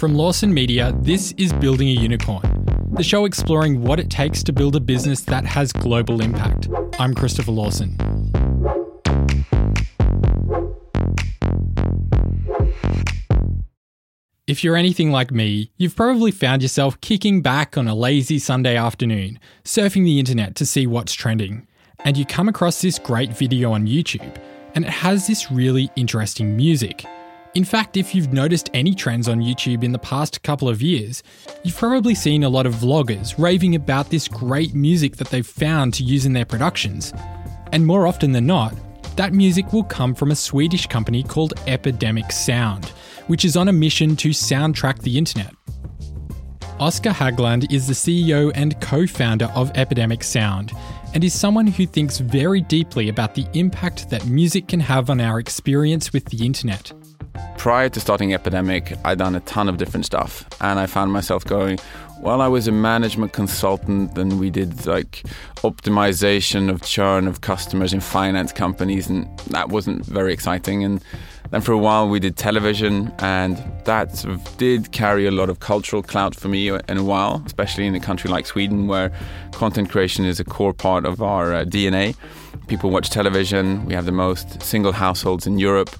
From Lawson Media, this is Building a Unicorn, the show exploring what it takes to build a business that has global impact. I'm Christopher Lawson. If you're anything like me, you've probably found yourself kicking back on a lazy Sunday afternoon, surfing the internet to see what's trending. And you come across this great video on YouTube, and it has this really interesting music. In fact, if you've noticed any trends on YouTube in the past couple of years, you've probably seen a lot of vloggers raving about this great music that they've found to use in their productions. And more often than not, that music will come from a Swedish company called Epidemic Sound, which is on a mission to soundtrack the internet. Oscar Höglund is the CEO and co founder of Epidemic Sound and is someone who thinks very deeply about the impact that music can have on our experience with the internet. Prior to starting Epidemic, I'd done a ton of different stuff, and I found myself going, well, I was a management consultant and we did like optimization of churn of customers in finance companies, and that wasn't very exciting. And then for a while we did television, and that sort of did carry a lot of cultural clout for me in a while, especially in a country like Sweden where content creation is a core part of our uh, DNA. People watch television, we have the most single households in Europe.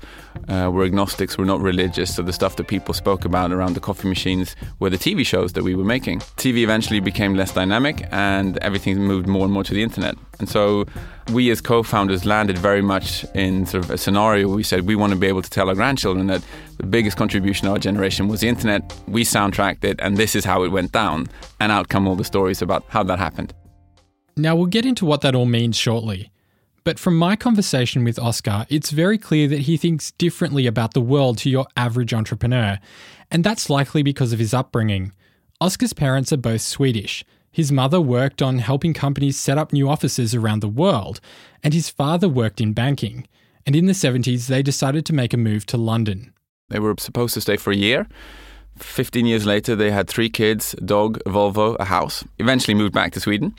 Uh, we're agnostics, we're not religious, so the stuff that people spoke about around the coffee machines were the TV shows that we were making. TV eventually became less dynamic and everything moved more and more to the internet. And so we as co-founders landed very much in sort of a scenario where we said we want to be able to tell our grandchildren that the biggest contribution of our generation was the internet. We soundtracked it, and this is how it went down. And out come all the stories about how that happened. Now we'll get into what that all means shortly. But from my conversation with Oscar, it's very clear that he thinks differently about the world to your average entrepreneur, and that's likely because of his upbringing. Oscar's parents are both Swedish, his mother worked on helping companies set up new offices around the world, and his father worked in banking. And in the 70s, they decided to make a move to London. They were supposed to stay for a year. 15 years later, they had three kids, a dog, a Volvo, a house. Eventually moved back to Sweden.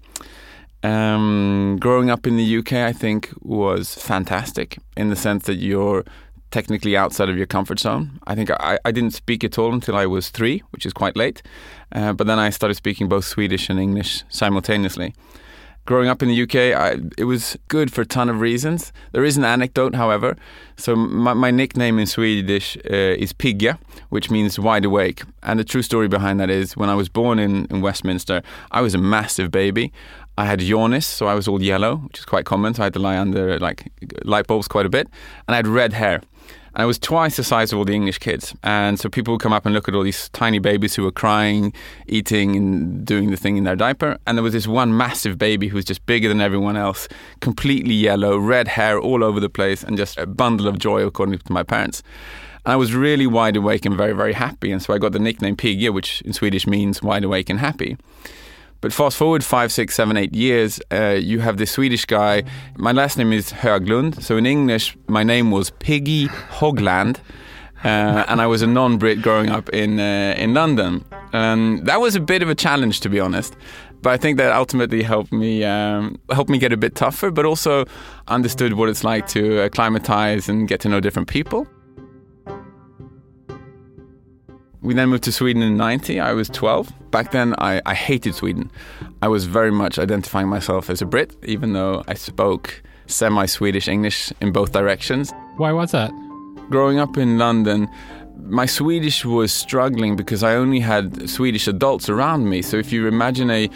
Um, growing up in the UK, I think, was fantastic in the sense that you're technically outside of your comfort zone. I think I, I didn't speak at all until I was three, which is quite late. Uh, but then I started speaking both Swedish and English simultaneously. Growing up in the UK, I, it was good for a ton of reasons. There is an anecdote, however. So my, my nickname in Swedish uh, is Pigge, which means wide awake. And the true story behind that is when I was born in, in Westminster, I was a massive baby. I had jaundice, so I was all yellow, which is quite common. So I had to lie under like light bulbs quite a bit, and I had red hair. And I was twice the size of all the English kids. And so people would come up and look at all these tiny babies who were crying, eating, and doing the thing in their diaper. And there was this one massive baby who was just bigger than everyone else, completely yellow, red hair all over the place, and just a bundle of joy, according to my parents. And I was really wide awake and very, very happy. And so I got the nickname Pigge, which in Swedish means wide awake and happy. But fast forward five, six, seven, eight years, uh, you have this Swedish guy. My last name is Höglund. So in English, my name was Piggy Hogland. Uh, and I was a non-Brit growing up in uh, in London, and that was a bit of a challenge, to be honest. But I think that ultimately helped me um, helped me get a bit tougher, but also understood what it's like to acclimatize and get to know different people. We then moved to Sweden in 90. I was 12. Back then, I, I hated Sweden. I was very much identifying myself as a Brit, even though I spoke semi Swedish English in both directions. Why was that? Growing up in London, my Swedish was struggling because I only had Swedish adults around me. So if you imagine a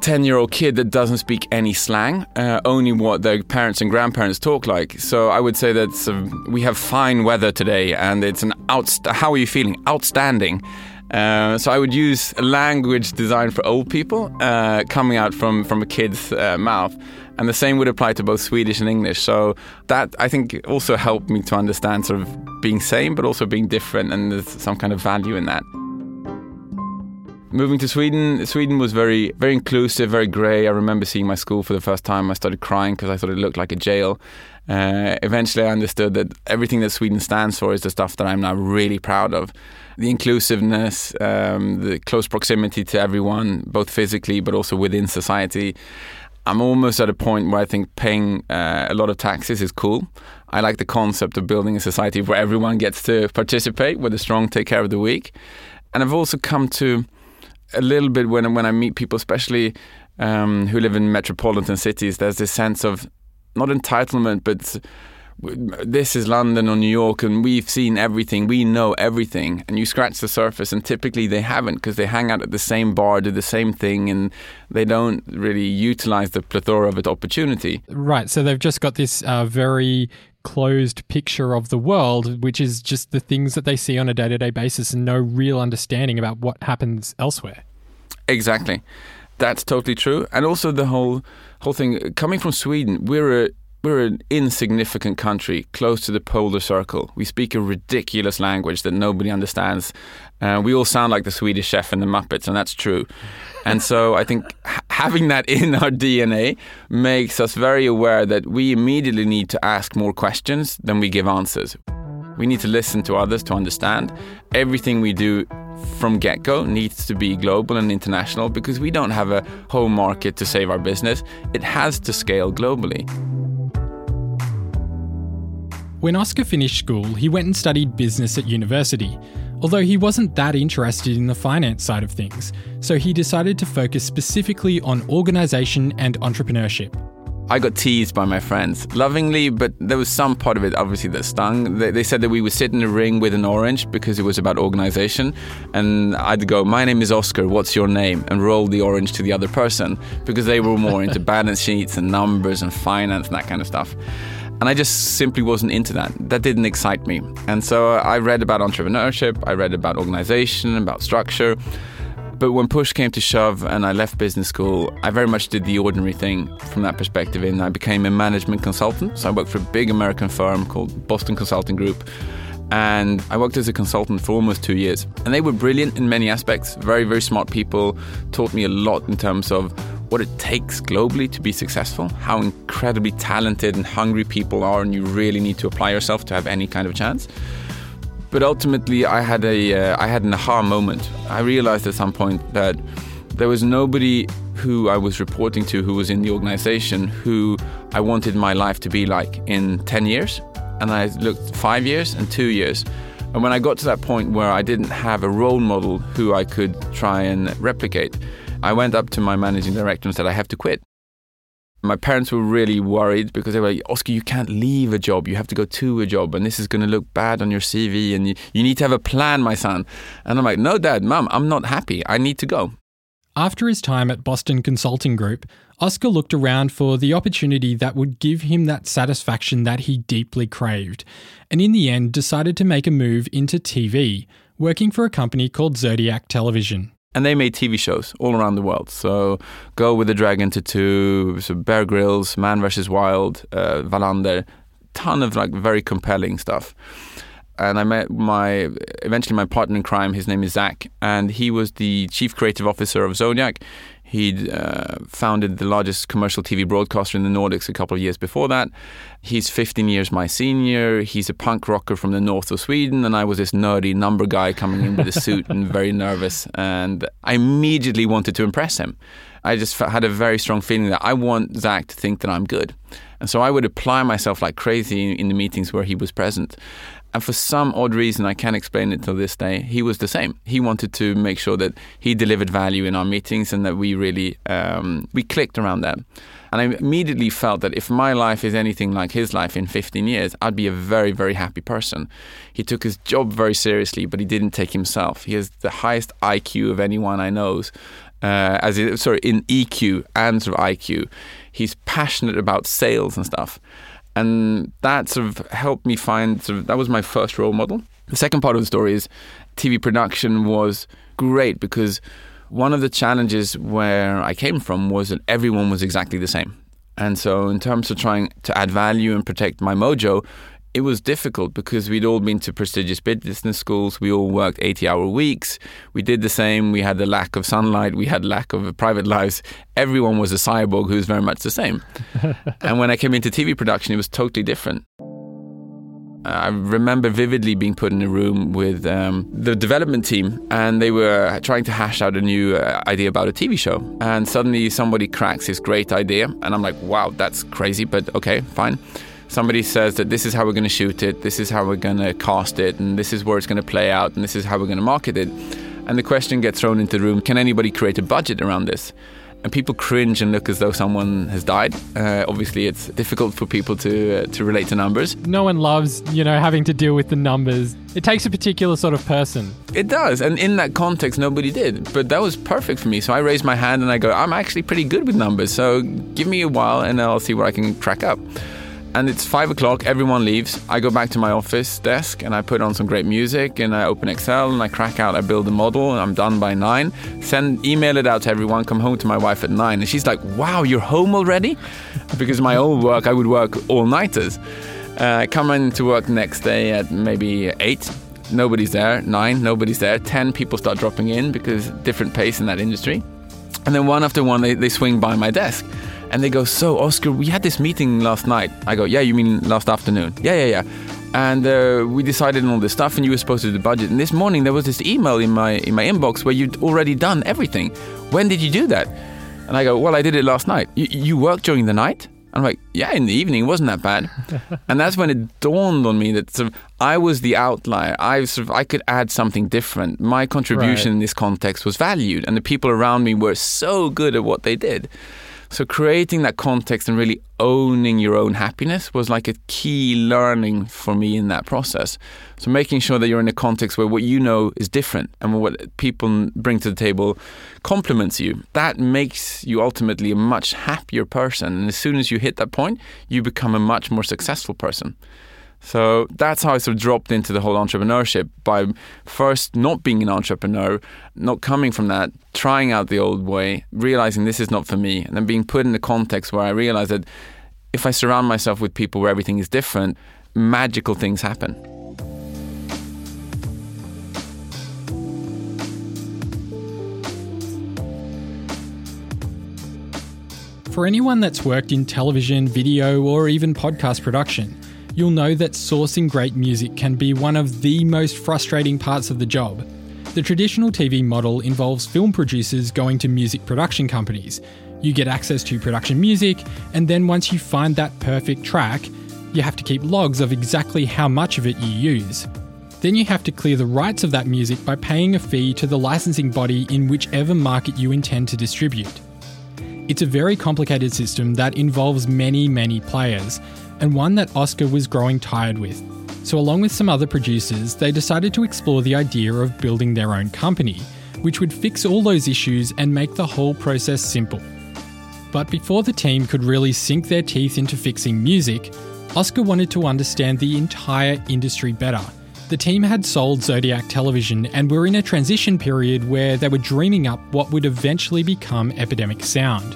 10 year old kid that doesn't speak any slang, uh, only what their parents and grandparents talk like. So I would say that uh, we have fine weather today and it's an outst- how are you feeling? Outstanding. Uh, so I would use a language designed for old people uh, coming out from, from a kid's uh, mouth. And the same would apply to both Swedish and English. So that I think also helped me to understand sort of being same, but also being different, and there's some kind of value in that. Moving to Sweden, Sweden was very, very inclusive, very grey. I remember seeing my school for the first time. I started crying because I thought it looked like a jail. Uh, eventually, I understood that everything that Sweden stands for is the stuff that I'm now really proud of. The inclusiveness, um, the close proximity to everyone, both physically but also within society. I'm almost at a point where I think paying uh, a lot of taxes is cool. I like the concept of building a society where everyone gets to participate, where the strong take care of the weak. And I've also come to a little bit when when I meet people, especially um, who live in metropolitan cities, there's this sense of not entitlement, but this is London or New York, and we've seen everything, we know everything, and you scratch the surface, and typically they haven't because they hang out at the same bar, do the same thing, and they don't really utilize the plethora of opportunity. Right. So they've just got this uh, very closed picture of the world, which is just the things that they see on a day to day basis, and no real understanding about what happens elsewhere. Exactly. That's totally true, and also the whole whole thing coming from Sweden, we're a we're an insignificant country close to the polar circle. We speak a ridiculous language that nobody understands. Uh, we all sound like the Swedish chef and the Muppets, and that's true. And so I think having that in our DNA makes us very aware that we immediately need to ask more questions than we give answers. We need to listen to others to understand. Everything we do from get go needs to be global and international because we don't have a home market to save our business. It has to scale globally. When Oscar finished school, he went and studied business at university, although he wasn't that interested in the finance side of things, so he decided to focus specifically on organisation and entrepreneurship. I got teased by my friends, lovingly, but there was some part of it obviously that stung. They, they, said that we would sit in a ring with an orange because it was about organization. And I'd go, My name is Oscar, what's your name? And roll the orange to the other person because they were more into balance sheets and numbers and finance and that kind of stuff. And I just simply wasn't into that. That didn't excite me. And so I read about entrepreneurship, I read about organization, about structure. But when push came to shove and I left business school, I very much did the ordinary thing from that perspective. And I became a management consultant. So I worked for a big American firm called Boston Consulting Group. And I worked as a consultant for almost two years. And they were brilliant in many aspects, very, very smart people, taught me a lot in terms of what it takes globally to be successful, how incredibly talented and hungry people are, and you really need to apply yourself to have any kind of chance. But ultimately, I had a uh, I had an aha moment. I realized at some point that there was nobody who I was reporting to who was in the organization who I wanted my life to be like in 10 years. And I looked five years and two years. And when I got to that point where I didn't have a role model who I could try and replicate, I went up to my managing director and said, I have to quit. My parents were really worried because they were like, Oscar, you can't leave a job. You have to go to a job, and this is going to look bad on your CV, and you, you need to have a plan, my son. And I'm like, No, dad, mom, I'm not happy. I need to go. After his time at Boston Consulting Group, Oscar looked around for the opportunity that would give him that satisfaction that he deeply craved, and in the end decided to make a move into TV, working for a company called Zodiac Television and they made TV shows all around the world. So, Girl with the Dragon Tattoo, so Bear Grylls, Man vs. Wild, uh, Wallander, ton of like very compelling stuff. And I met my eventually my partner in crime. His name is Zach, and he was the chief creative officer of Zodiac. He'd uh, founded the largest commercial TV broadcaster in the Nordics a couple of years before that. He's 15 years my senior. He's a punk rocker from the north of Sweden, and I was this nerdy number guy coming in with a suit and very nervous. And I immediately wanted to impress him. I just had a very strong feeling that I want Zach to think that I'm good. And so I would apply myself like crazy in the meetings where he was present. And for some odd reason, I can't explain it till this day, he was the same. He wanted to make sure that he delivered value in our meetings and that we really um, we clicked around that. And I immediately felt that if my life is anything like his life in 15 years, I'd be a very, very happy person. He took his job very seriously, but he didn't take himself. He has the highest IQ of anyone I know. Uh, as in, sorry, in EQ and sort of IQ, he's passionate about sales and stuff and that sort of helped me find sort of that was my first role model. The second part of the story is TV production was great because one of the challenges where I came from was that everyone was exactly the same. And so, in terms of trying to add value and protect my mojo, it was difficult because we'd all been to prestigious business schools. We all worked 80 hour weeks. We did the same. We had the lack of sunlight. We had lack of private lives. Everyone was a cyborg who was very much the same. and when I came into TV production, it was totally different. I remember vividly being put in a room with um, the development team, and they were trying to hash out a new uh, idea about a TV show. And suddenly, somebody cracks this great idea, and I'm like, "Wow, that's crazy!" But okay, fine. Somebody says that this is how we're going to shoot it, this is how we're going to cast it, and this is where it's going to play out, and this is how we're going to market it. And the question gets thrown into the room can anybody create a budget around this? and people cringe and look as though someone has died. Uh, obviously, it's difficult for people to uh, to relate to numbers. No one loves, you know, having to deal with the numbers. It takes a particular sort of person. It does, and in that context, nobody did. But that was perfect for me. So I raised my hand and I go, I'm actually pretty good with numbers. So give me a while, and I'll see what I can crack up and it's five o'clock. Everyone leaves. I go back to my office desk and I put on some great music and I open Excel and I crack out. I build a model and I'm done by nine. Send email it out to everyone. Come home to my wife at nine and she's like, "Wow, you're home already?" because my old work, I would work all nighters. Uh, come into work next day at maybe eight. Nobody's there. Nine. Nobody's there. Ten people start dropping in because different pace in that industry. And then one after one, they, they swing by my desk and they go, So, Oscar, we had this meeting last night. I go, Yeah, you mean last afternoon? Yeah, yeah, yeah. And uh, we decided on all this stuff, and you were supposed to do the budget. And this morning there was this email in my in my inbox where you'd already done everything. When did you do that? And I go, Well, I did it last night. You, you worked during the night? I'm like, yeah, in the evening, it wasn't that bad. and that's when it dawned on me that sort of I was the outlier. I sort of I could add something different. My contribution right. in this context was valued, and the people around me were so good at what they did. So creating that context and really owning your own happiness was like a key learning for me in that process. So making sure that you're in a context where what you know is different and what people bring to the table complements you. That makes you ultimately a much happier person. And as soon as you hit that point, you become a much more successful person. So that's how I sort of dropped into the whole entrepreneurship by first not being an entrepreneur, not coming from that, trying out the old way, realizing this is not for me, and then being put in the context where I realize that if I surround myself with people where everything is different, magical things happen. For anyone that's worked in television, video, or even podcast production, you'll know that sourcing great music can be one of the most frustrating parts of the job. The traditional TV model involves film producers going to music production companies. You get access to production music, and then once you find that perfect track, you have to keep logs of exactly how much of it you use. Then you have to clear the rights of that music by paying a fee to the licensing body in whichever market you intend to distribute. It's a very complicated system that involves many, many players, and one that Oscar was growing tired with. So, along with some other producers, they decided to explore the idea of building their own company, which would fix all those issues and make the whole process simple. But before the team could really sink their teeth into fixing music, Oscar wanted to understand the entire industry better. The team had sold Zodiac Television and were in a transition period where they were dreaming up what would eventually become Epidemic Sound.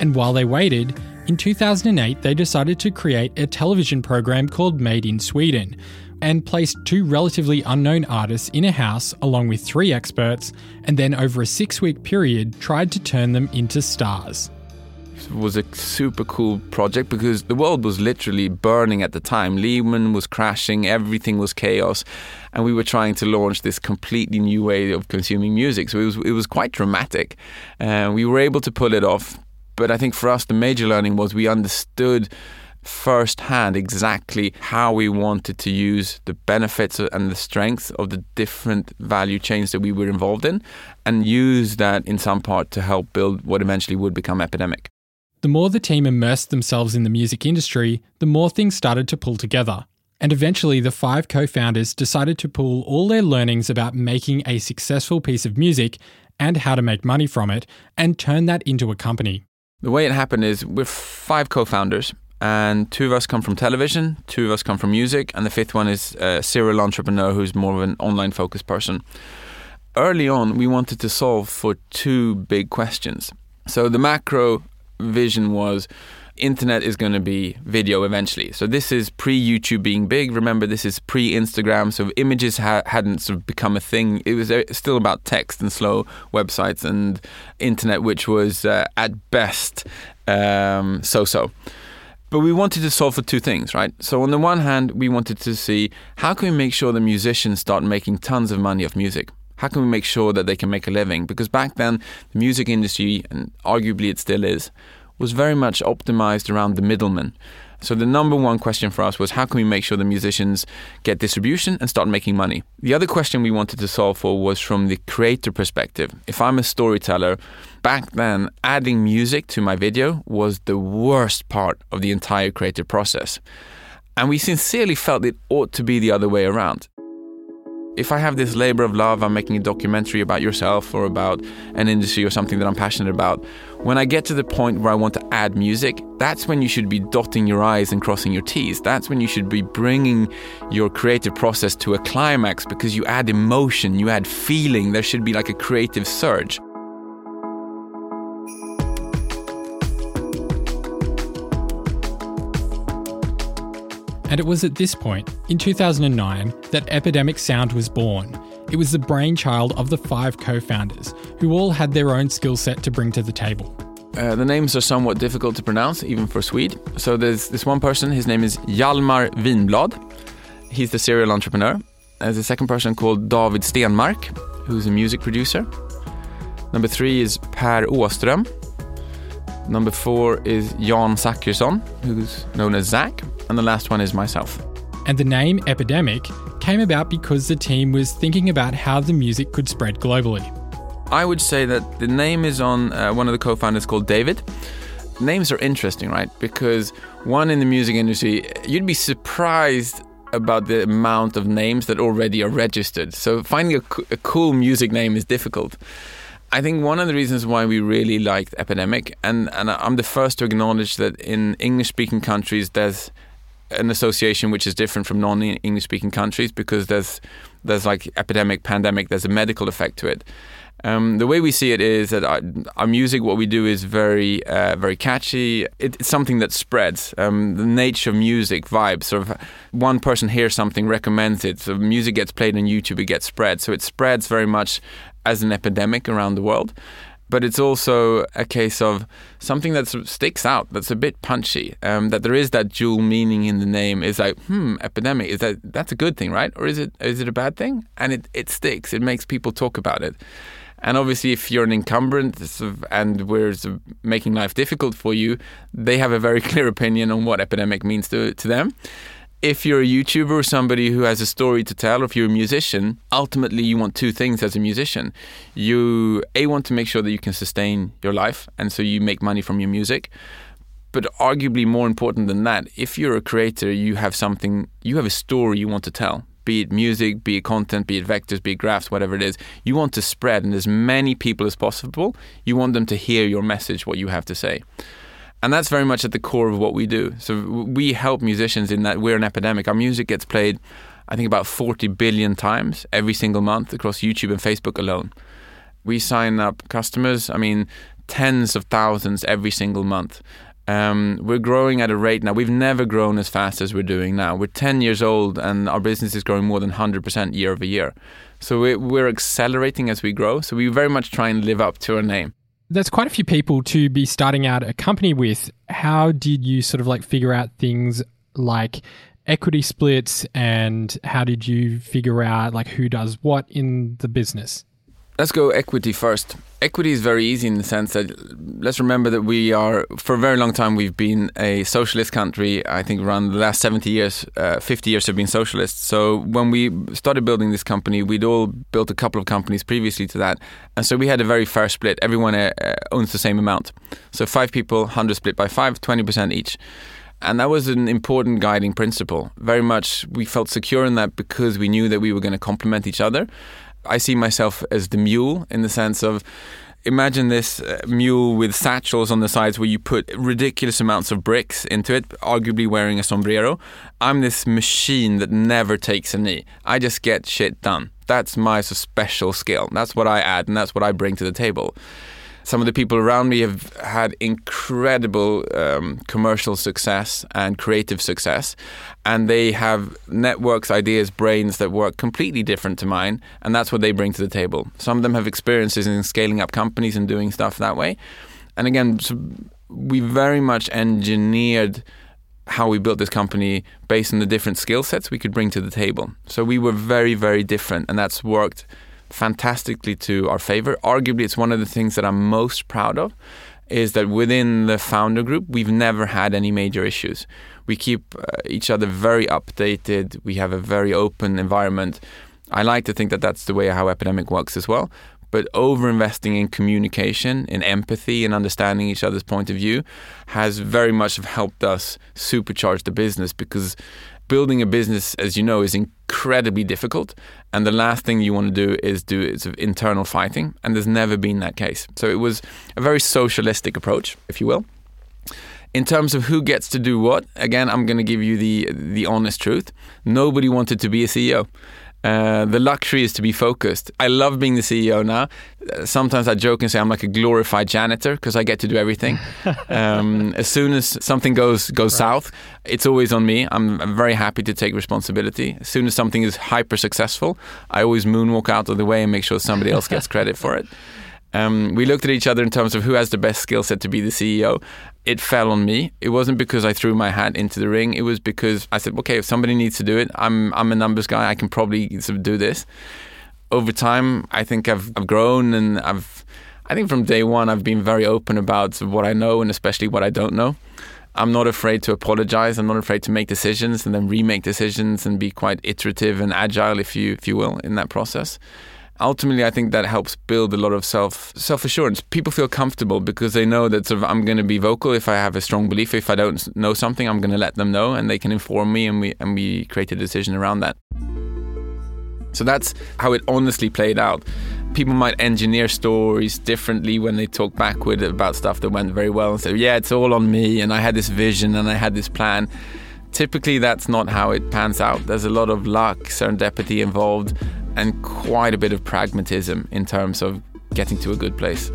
And while they waited, in 2008, they decided to create a television program called Made in Sweden and placed two relatively unknown artists in a house along with three experts, and then over a six week period tried to turn them into stars. It was a super cool project because the world was literally burning at the time. Lehman was crashing, everything was chaos, and we were trying to launch this completely new way of consuming music. So it was it was quite dramatic, and uh, we were able to pull it off but I think for us, the major learning was we understood firsthand exactly how we wanted to use the benefits and the strengths of the different value chains that we were involved in and use that in some part to help build what eventually would become Epidemic. The more the team immersed themselves in the music industry, the more things started to pull together. And eventually, the five co founders decided to pool all their learnings about making a successful piece of music and how to make money from it and turn that into a company. The way it happened is we're five co-founders, and two of us come from television, two of us come from music, and the fifth one is a serial entrepreneur who's more of an online focused person. Early on, we wanted to solve for two big questions. So the macro vision was internet is going to be video eventually. So this is pre YouTube being big. Remember, this is pre Instagram. So images ha- hadn't sort of become a thing. It was uh, still about text and slow websites and internet, which was uh, at best um, so so. But we wanted to solve for two things, right? So on the one hand, we wanted to see how can we make sure the musicians start making tons of money off music. How can we make sure that they can make a living? Because back then, the music industry, and arguably it still is, was very much optimized around the middleman. So the number one question for us was how can we make sure the musicians get distribution and start making money? The other question we wanted to solve for was from the creator perspective. If I'm a storyteller, back then adding music to my video was the worst part of the entire creative process. And we sincerely felt it ought to be the other way around if I have this labor of love, I'm making a documentary about yourself or about an industry or something that I'm passionate about. When I get to the point where I want to add music, that's when you should be dotting your I's and crossing your T's. That's when you should be bringing your creative process to a climax because you add emotion, you add feeling. There should be like a creative surge. And it was at this point, in 2009, that Epidemic Sound was born. It was the brainchild of the five co founders, who all had their own skill set to bring to the table. Uh, the names are somewhat difficult to pronounce, even for Swede. So there's this one person, his name is Hjalmar Winbladh. He's the serial entrepreneur. There's a second person called David Stenmark, who's a music producer. Number three is Peer Åström. Number four is Jan Zachrisson, who's known as Zach and the last one is myself. And the name Epidemic came about because the team was thinking about how the music could spread globally. I would say that the name is on uh, one of the co founders called David. Names are interesting, right? Because one in the music industry, you'd be surprised about the amount of names that already are registered. So finding a, a cool music name is difficult. I think one of the reasons why we really liked Epidemic, and, and I'm the first to acknowledge that in English speaking countries, there's an association which is different from non-English speaking countries because there's there's like epidemic, pandemic. There's a medical effect to it. Um, the way we see it is that our, our music, what we do, is very, uh, very catchy. It, it's something that spreads. Um, the nature of music, vibes. Sort of, one person hears something, recommends it. So music gets played on YouTube, it gets spread. So it spreads very much as an epidemic around the world but it's also a case of something that sort of sticks out, that's a bit punchy. Um, that there is that dual meaning in the name. Is like, hmm, epidemic. Is that that's a good thing, right? Or is it is it a bad thing? And it it sticks. It makes people talk about it. And obviously, if you're an incumbent and we're making life difficult for you, they have a very clear opinion on what epidemic means to to them if you're a YouTuber or somebody who has a story to tell, or if you're a musician, ultimately you want two things as a musician. You a want to make sure that you can sustain your life, and so you make money from your music. But arguably more important than that, if you're a creator, you have something, you have a story you want to tell. Be it music, be it content, be it vectors, be it graphs, whatever it is. You want to spread, and as many people as possible, you want them to hear your message, what you have to say. And that's very much at the core of what we do. So we help musicians in that we're an epidemic. Our music gets played, I think, about 40 billion times every single month across YouTube and Facebook alone. We sign up customers, I mean, tens of thousands every single month. Um, we're growing at a rate now. We've never grown as fast as we're doing now. We're 10 years old and our business is growing more than 100% year over year. So we're accelerating as we grow. So we very much try and live up to our name. There's quite a few people to be starting out a company with. How did you sort of like figure out things like equity splits and how did you figure out like who does what in the business? Let's go equity first. Equity is very easy in the sense that let's remember that we are, for a very long time, we've been a socialist country. I think around the last 70 years, uh, 50 years have been socialist. So when we started building this company, we'd all built a couple of companies previously to that. And so we had a very fair split. Everyone uh, uh owns the same amount. So five people, 100 split by five, 20% each. And that was an important guiding principle. Very much we felt secure in that because we knew that we were going to complement each other. I see myself as the mule in the sense of imagine this uh, mule with satchels on the sides where you put ridiculous amounts of bricks into it, arguably wearing a sombrero. I'm this machine that never takes a knee. I just get shit done. That's my special skill. That's what I add and that's what I bring to the table some of the people around me have had incredible um, commercial success and creative success, and they have networks, ideas, brains that work completely different to mine, and that's what they bring to the table. Some of them have experiences in scaling up companies and doing stuff that way, and again, so we very much engineered how we built this company based on the different skill sets we could bring to the table. So we were very, very different, and that's worked fantastically to our favor. Arguably, it's one of the things that I'm most proud of. is that within the founder group, we've never had any major issues. We keep uh, each other very updated. We have a very open environment. I like to think that that's the way how Epidemic works as well. But over investing in communication, in empathy, and understanding each other's point of view has very much helped us supercharge the business because building a business, as you know, is incredibly difficult. And the last thing you want to do is do is internal fighting. And there's never been that case. So it was a very socialistic approach, if you will. In terms of who gets to do what, again, I'm going to give you the the honest truth. Nobody wanted to be a CEO. Uh, the luxury is to be focused. I love being the CEO now. Uh, sometimes I joke and say I'm like a glorified janitor because I get to do everything. um, as soon as something goes goes right. south, it's always on me. I'm, I'm, very happy to take responsibility. As soon as something is hyper successful, I always moonwalk out of the way and make sure somebody else gets credit for it. Um, we looked at each other in terms of who has the best skill set to be the CEO. It fell on me. It wasn't because I threw my hat into the ring. It was because I said, okay, if somebody needs to do it, I'm I'm a numbers guy. I can probably sort of do this. Over time, I think I've I've grown and I've I think from day one I've been very open about what I know and especially what I don't know. I'm not afraid to apologize. I'm not afraid to make decisions and then remake decisions and be quite iterative and agile, if you if you will, in that process ultimately I think that helps build a lot of self self assurance. People feel comfortable because they know that sort of I'm going to be vocal if I have a strong belief. If I don't know something, I'm going to let them know, and they can inform me, and we and we create a decision around that. So that's how it honestly played out. People might engineer stories differently when they talk backward about stuff that went very well and say, "Yeah, it's all on me," and I had this vision and I had this plan typically that's not how it pans out. There's a lot of luck, serendipity involved, and quite a bit of pragmatism in terms of getting to a good place.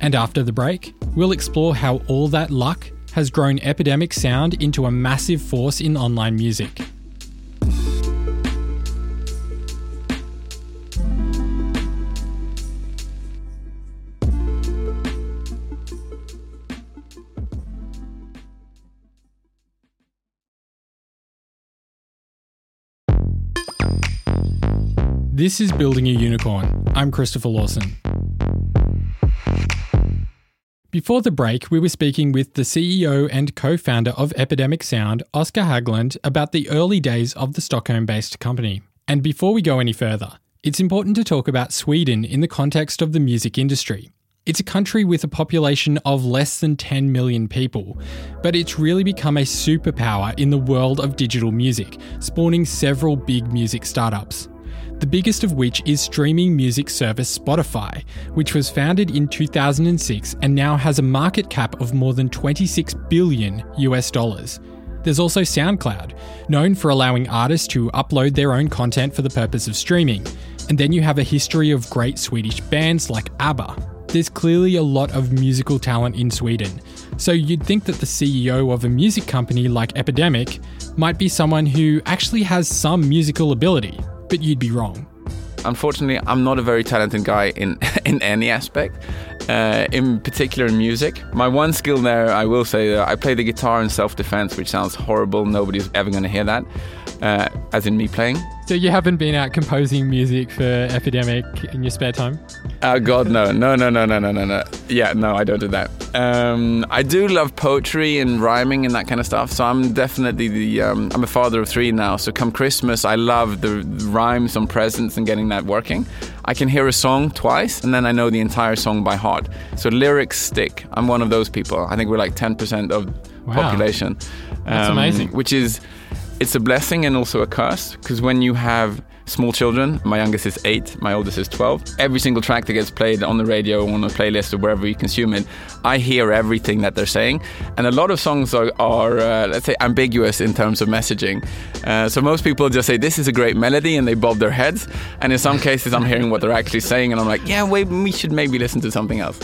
And after the break, we'll explore how all that luck has grown Epidemic Sound into a massive force in online music. This is Building a Unicorn. I'm Christopher Lawson. Before the break, we were speaking with the CEO and co founder of Epidemic Sound, Oscar Höglund, about the early days of the Stockholm based company. And before we go any further, it's important to talk about Sweden in the context of the music industry. It's a country with a population of less than 10 million people, but it's really become a superpower in the world of digital music, spawning several big music startups the biggest of which is streaming music service Spotify, which was founded in 2006 and now has a market cap of more than 26 billion US dollars. There's also SoundCloud, known for allowing artists to upload their own content for the purpose of streaming. And then you have a history of great Swedish bands like ABBA. There's clearly a lot of musical talent in Sweden, so you'd think that the CEO of a music company like Epidemic might be someone who actually has some musical ability, but you'd be wrong. Unfortunately, I'm not a very talented guy in in any aspect. Uh, in particular in music. My one skill there, I will say, uh, I play the guitar in self-defense, which sounds horrible. Nobody's ever going to hear that, uh, as in me playing. So you haven't been out composing music for Epidemic in your spare time? Oh God, no, no, no, no, no, no, no, no. Yeah, no, I don't do that. Um, I do love poetry and rhyming and that kind of stuff. So I'm definitely the. Um, I'm a father of three now. So come Christmas, I love the rhymes on presents and getting that working. I can hear a song twice and then I know the entire song by heart. So lyrics stick. I'm one of those people. I think we're like 10% of wow. population. That's um, amazing. Which is it's a blessing and also a curse because when you have small children, my youngest is eight, my oldest is 12, every single track that gets played on the radio on a playlist or wherever you consume it, I hear everything that they're saying. And a lot of songs are, are uh, let's say, ambiguous in terms of messaging. Uh, so most people just say, This is a great melody, and they bob their heads. And in some cases, I'm hearing what they're actually saying, and I'm like, Yeah, wait, we should maybe listen to something else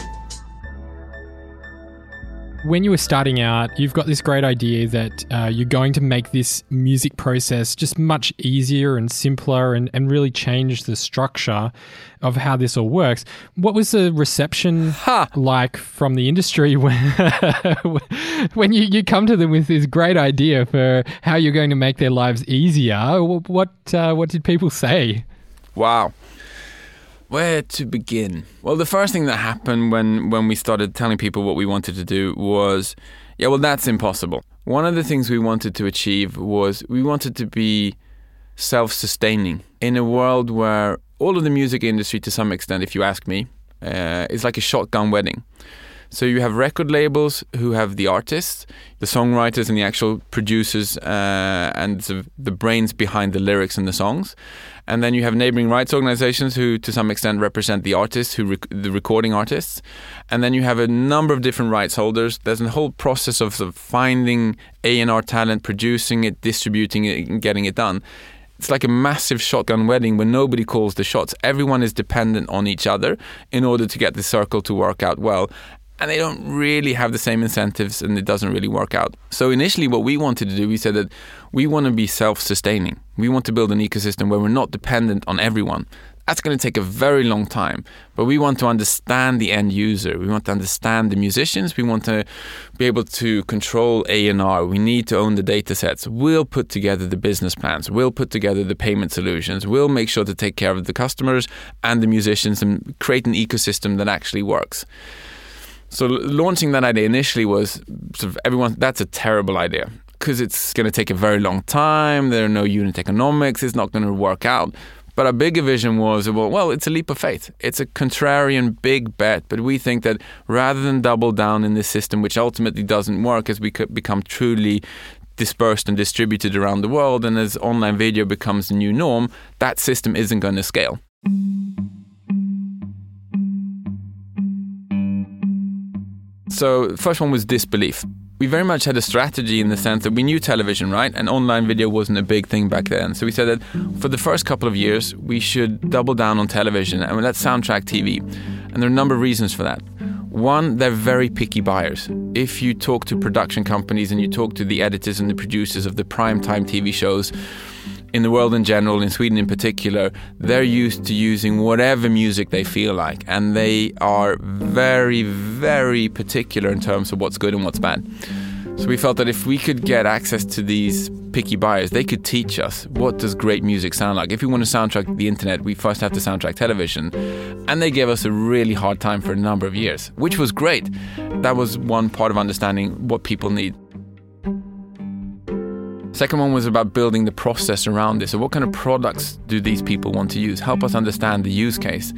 when you were starting out, you've got this great idea that uh, you're going to make this music process just much easier and simpler and, and really change the structure of how this all works. What was the reception ha! like from the industry when, when you, you come to them with this great idea for how you're going to make their lives easier? What, uh, what did people say? Wow. Where to begin? Well, the first thing that happened when, when we started telling people what we wanted to do was, yeah, well, that's impossible. One of the things we wanted to achieve was we wanted to be self sustaining in a world where all of the music industry, to some extent, if you ask me, uh, is like a shotgun wedding. So you have record labels who have the artists, the songwriters, and the actual producers uh, and the brains behind the lyrics and the songs. And then you have neighboring rights organizations who, to some extent, represent the artists, who rec- the recording artists. And then you have a number of different rights holders. There's a whole process of, of finding A and R talent, producing it, distributing it, and getting it done it's like a massive shotgun wedding where nobody calls the shots. Everyone is dependent on each other in order to get the circle to work out well and they don't really have the same incentives and it doesn't really work out. So initially what we wanted to do, we said that we want to be self-sustaining. We want to build an ecosystem where we're not dependent on everyone. That's going to take a very long time, but we want to understand the end user. We want to understand the musicians. We want to be able to control A&R. We need to own the data sets. We'll put together the business plans. We'll put together the payment solutions. We'll make sure to take care of the customers and the musicians and create an ecosystem that actually works. So launching that idea initially was sort of everyone. That's a terrible idea because it's going to take a very long time. There are no unit economics. It's not going to work out. But our bigger vision was well, well, it's a leap of faith. It's a contrarian big bet. But we think that rather than double down in this system, which ultimately doesn't work as we could become truly dispersed and distributed around the world, and as online video becomes the new norm, that system isn't going to scale. So, first one was disbelief. We very much had a strategy in the sense that we knew television, right? And online video wasn't a big thing back then. So we said that for the first couple of years, we should double down on television and let's soundtrack TV. And there are a number of reasons for that. One, they're very picky buyers. If you talk to production companies and you talk to the editors and the producers of the primetime TV shows, in the world in general, in Sweden in particular, they're used to using whatever music they feel like. And they are very, very particular in terms of what's good and what's bad. So we felt that if we could get access to these picky buyers, they could teach us what does great music sound like. If we want to soundtrack the internet, we first have to soundtrack television. And they gave us a really hard time for a number of years, which was great. That was one part of understanding what people need. Second one was about building the process around this. So, what kind of products do these people want to use? Help us understand the use case.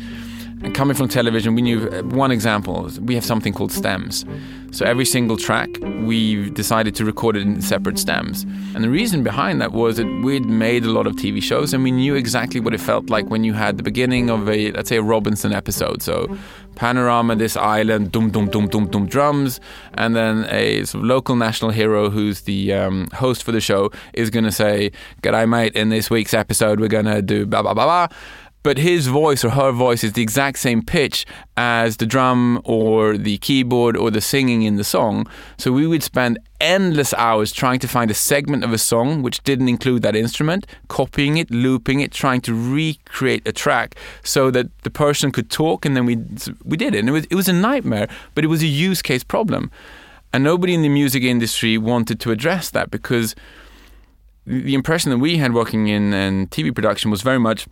And coming from television, we knew uh, one example. We have something called stems. So every single track, we decided to record it in separate stems. And the reason behind that was that we'd made a lot of TV shows and we knew exactly what it felt like when you had the beginning of a, let's say, a Robinson episode. So panorama, this island, dum dum dum dum dum drums, and then a sort of local national hero who's the um, host for the show is going to say, "G'day, mate! In this week's episode, we're going to do blah blah blah blah." But his voice or her voice is the exact same pitch as the drum or the keyboard or the singing in the song. So we would spend endless hours trying to find a segment of a song which didn't include that instrument, copying it, looping it, trying to recreate a track so that the person could talk and then we we did it. And it was it was a nightmare, but it was a use case problem. And nobody in the music industry wanted to address that because the impression that we had working in, in TV production was very much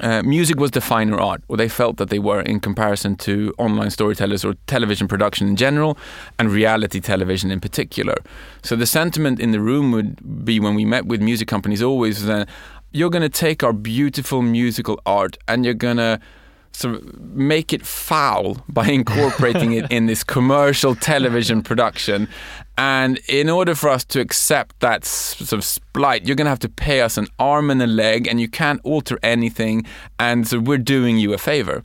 uh, music was the finer art, or they felt that they were in comparison to online storytellers or television production in general, and reality television in particular. So the sentiment in the room would be when we met with music companies always that you're going to take our beautiful musical art and you're going to sort of make it foul by incorporating it in this commercial television production. And in order for us to accept that sort of splight, you're going to have to pay us an arm and a leg, and you can't alter anything. And so we're doing you a favor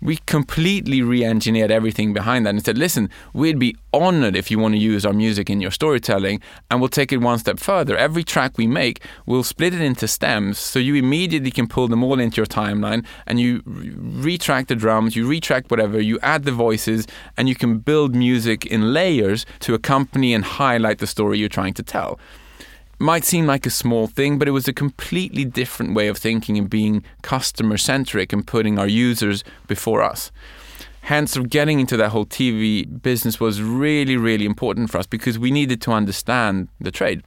we completely re-engineered everything behind that and said, listen, we'd be honored if you want to use our music in your storytelling, and we'll take it one step further. Every track we make, we'll split it into stems, so you immediately can pull them all into your timeline, and you retrack the drums, you retrack whatever, you add the voices, and you can build music in layers to accompany and highlight the story you're trying to tell might seem like a small thing, but it was a completely different way of thinking and being customer centric and putting our users before us. Hence, getting into that whole TV business was really, really important for us because we needed to understand the trade.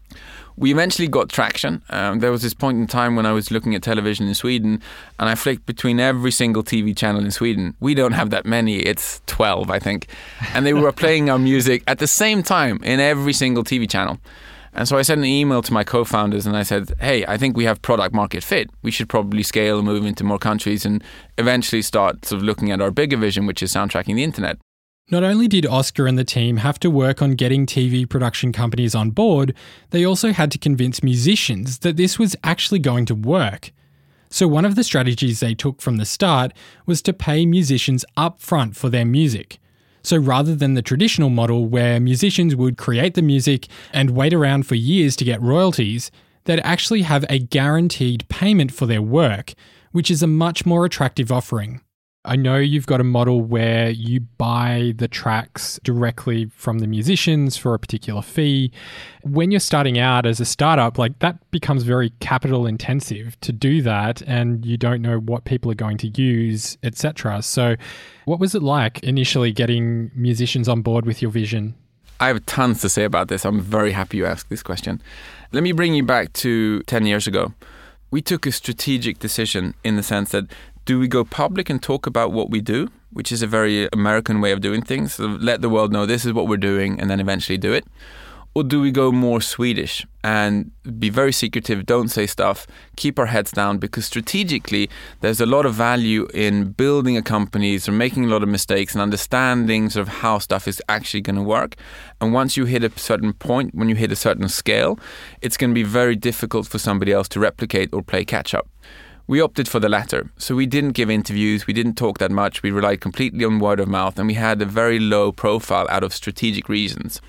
We eventually got traction. Um, there was this point in time when I was looking at television in Sweden and I flicked between every single TV channel in Sweden. We don't have that many, it's 12, I think. And they were playing our music at the same time in every single TV channel. And so I sent an email to my co founders and I said, hey, I think we have product market fit. We should probably scale and move into more countries and eventually start sort of looking at our bigger vision, which is soundtracking the internet. Not only did Oscar and the team have to work on getting TV production companies on board, they also had to convince musicians that this was actually going to work. So, one of the strategies they took from the start was to pay musicians upfront for their music. So rather than the traditional model where musicians would create the music and wait around for years to get royalties, they'd actually have a guaranteed payment for their work, which is a much more attractive offering. I know you've got a model where you buy the tracks directly from the musicians for a particular fee. When you're starting out as a startup, like that becomes very capital intensive to do that and you don't know what people are going to use, etc. So, what was it like initially getting musicians on board with your vision? I have tons to say about this. I'm very happy you asked this question. Let me bring you back to 10 years ago we took a strategic decision in the sense that do we go public and talk about what we do, which is a very American way of doing things? So let the world know this is what we're doing and then eventually do it. Or do we go more Swedish and be very secretive, don't say stuff, keep our heads down? Because strategically, there's a lot of value in building a company, or making a lot of mistakes and understanding sort of how stuff is actually going to work. And once you hit a certain point, when you hit a certain scale, it's going to be very difficult for somebody else to replicate or play catch up. We opted for the latter. So we didn't give interviews, we didn't talk that much, we relied completely on word of mouth, and we had a very low profile out of strategic reasons.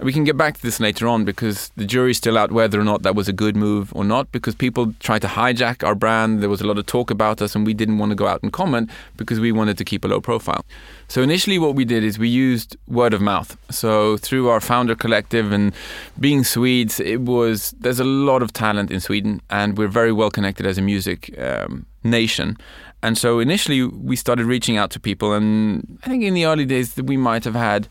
We can get back to this later on because the jury's still out whether or not that was a good move or not because people tried to hijack our brand. There was a lot of talk about us and we didn't want to go out and comment because we wanted to keep a low profile. So initially what we did is we used word of mouth. So through our founder collective and being Swedes, it was there's a lot of talent in Sweden and we're very well connected as a music um, nation. And so initially we started reaching out to people and I think in the early days we might have had